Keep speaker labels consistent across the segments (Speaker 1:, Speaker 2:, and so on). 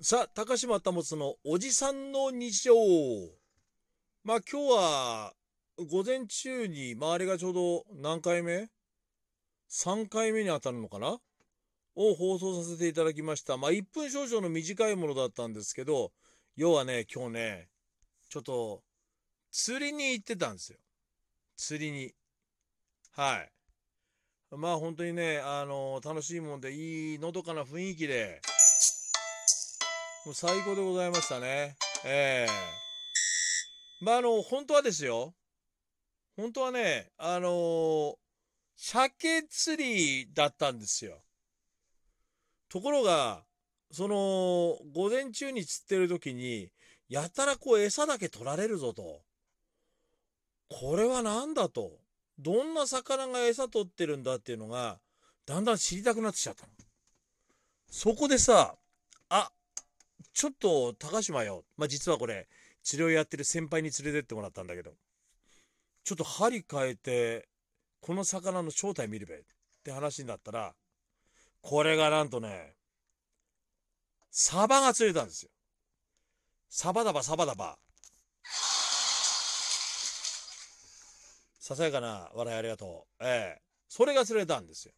Speaker 1: さあ、高島保のおじさんの日常。まあ今日は午前中に周りがちょうど何回目 ?3 回目に当たるのかな？を放送させていただきました。まあ1分少々の短いものだったんですけど、要はね、今日ね、ちょっと釣りに行ってたんですよ。釣りに。はい。まあ本当にね、あの楽しいもんで、いいのどかな雰囲気で、もう最高でございましたね。ええー、まあ、あの、本当はですよ。本当はね、あのー、鮭釣りだったんですよ。ところが、その、午前中に釣ってる時に、やたらこう餌だけ取られるぞと。これは何だと。どんな魚が餌取ってるんだっていうのが、だんだん知りたくなってきちゃったの。そこでさ、あ、ちょっと高島よ。まあ、実はこれ、治療やってる先輩に連れてってもらったんだけど、ちょっと針変えて、この魚の正体見るべって話になったら、これがなんとね、サバが釣れたんですよ。サバダバサバダバ。ささやかな笑いありがとう。ええそれが釣れたんですよ。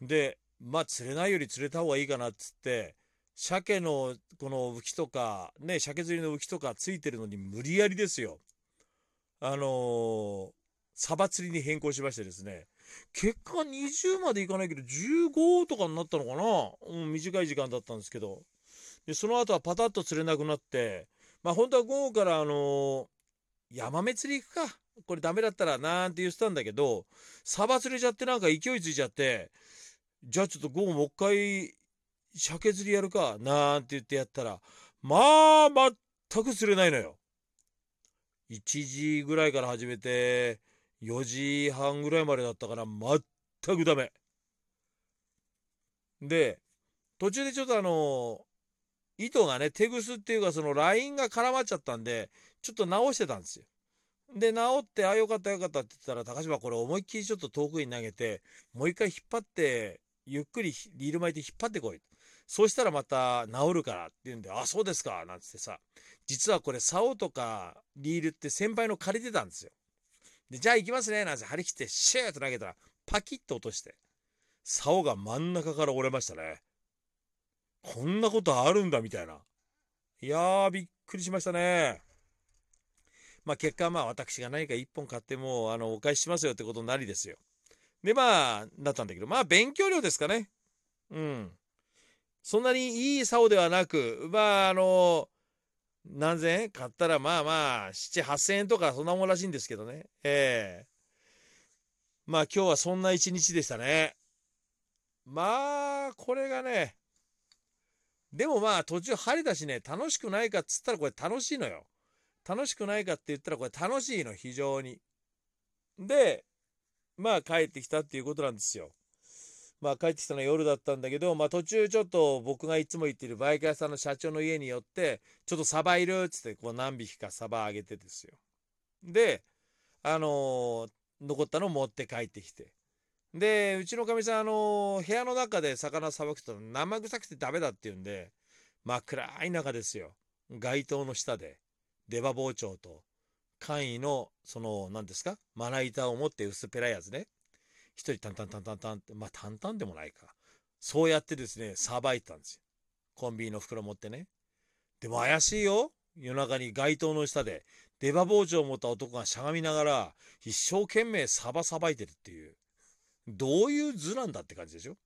Speaker 1: で、まあ釣れないより釣れた方がいいかなっつって、鮭のこの浮きとか、ね、鮭釣りの浮きとかついてるのに無理やりですよ。あのー、サバ釣りに変更しましてですね、結果20までいかないけど15とかになったのかな、うん、短い時間だったんですけど。で、その後はパタッと釣れなくなって、まあ本当は午後からあのー、ヤマメ釣り行くか。これダメだったらなんて言ってたんだけど、サバ釣れちゃってなんか勢いついちゃって、じゃあちょっと午後もう一回鮭釣りやるかなんて言ってやったら、まあ、全く釣れないのよ。1時ぐらいから始めて、4時半ぐらいまでだったから、全くダメ。で、途中でちょっとあの、糸がね、手ぐすっていうか、そのラインが絡まっちゃったんで、ちょっと直してたんですよ。で、直って、あ、よかったよかったって言ったら、高島これ思いっきりちょっと遠くに投げて、もう一回引っ張って、ゆっくりリール巻いて引っ張ってこい。そうしたらまた治るからって言うんで、あ、そうですか、なんつってさ、実はこれ、竿とかリールって先輩の借りてたんですよ。で、じゃあ行きますね、なんて張り切ってシューッと投げたら、パキッと落として、竿が真ん中から折れましたね。こんなことあるんだ、みたいな。いやー、びっくりしましたね。まあ結果まあ私が何か一本買ってもあのお返ししますよってことになりですよ。でまあなったんだけどまあ勉強量ですかね。うん。そんなにいい竿ではなく、まあ、あの、何千円買ったら、まあまあ、7、8000円とか、そんなもんらしいんですけどね。ええー、まあ、今日はそんな一日でしたね。まあ、これがね、でもまあ、途中針だしね、楽しくないかっつったらこれ楽しいのよ。楽しくないかって言ったらこれ楽しいの、非常に。で、まあ、帰ってきたっていうことなんですよ。まあ帰ってきたのは夜だったんだけど、まあ途中ちょっと僕がいつも行ってるバイク屋さんの社長の家に寄って、ちょっとサバいるっつってこう何匹かサバあげてですよ。で、あのー、残ったのを持って帰ってきて。で、うちのかみさん、あのー、部屋の中で魚さばくと生臭くてダメだって言うんで、真っ暗い中ですよ。街灯の下で、出刃包丁と、簡易の、その、何ですかまな板を持って薄っぺらいやつね。一人タンタンタンタンタンって、まあタンタンでもないか。そうやってですね、さばいてたんですよ。コンビニの袋持ってね。でも怪しいよ。夜中に街灯の下で出刃包丁を持った男がしゃがみながら一生懸命サバさばいてるっていう。どういう図なんだって感じでしょ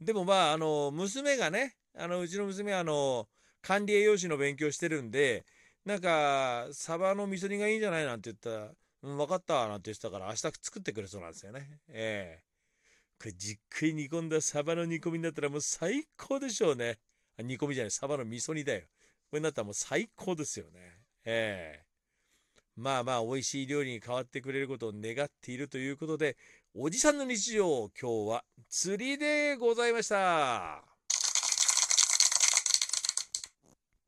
Speaker 1: でもまあ、あの、娘がね、あの、うちの娘はあの、管理栄養士の勉強してるんで、なんか、サバの味噌煮がいいんじゃないなんて言ったら、うん、分かったなんて言ってたから明日作ってくれそうなんですよね。ええ、これじっくり煮込んだサバの煮込みになったらもう最高でしょうね。あ煮込みじゃない、サバの味噌煮だよ。これになったらもう最高ですよね。ええ、まあまあ美味しい料理に変わってくれることを願っているということで、おじさんの日常、今日は釣りでございました。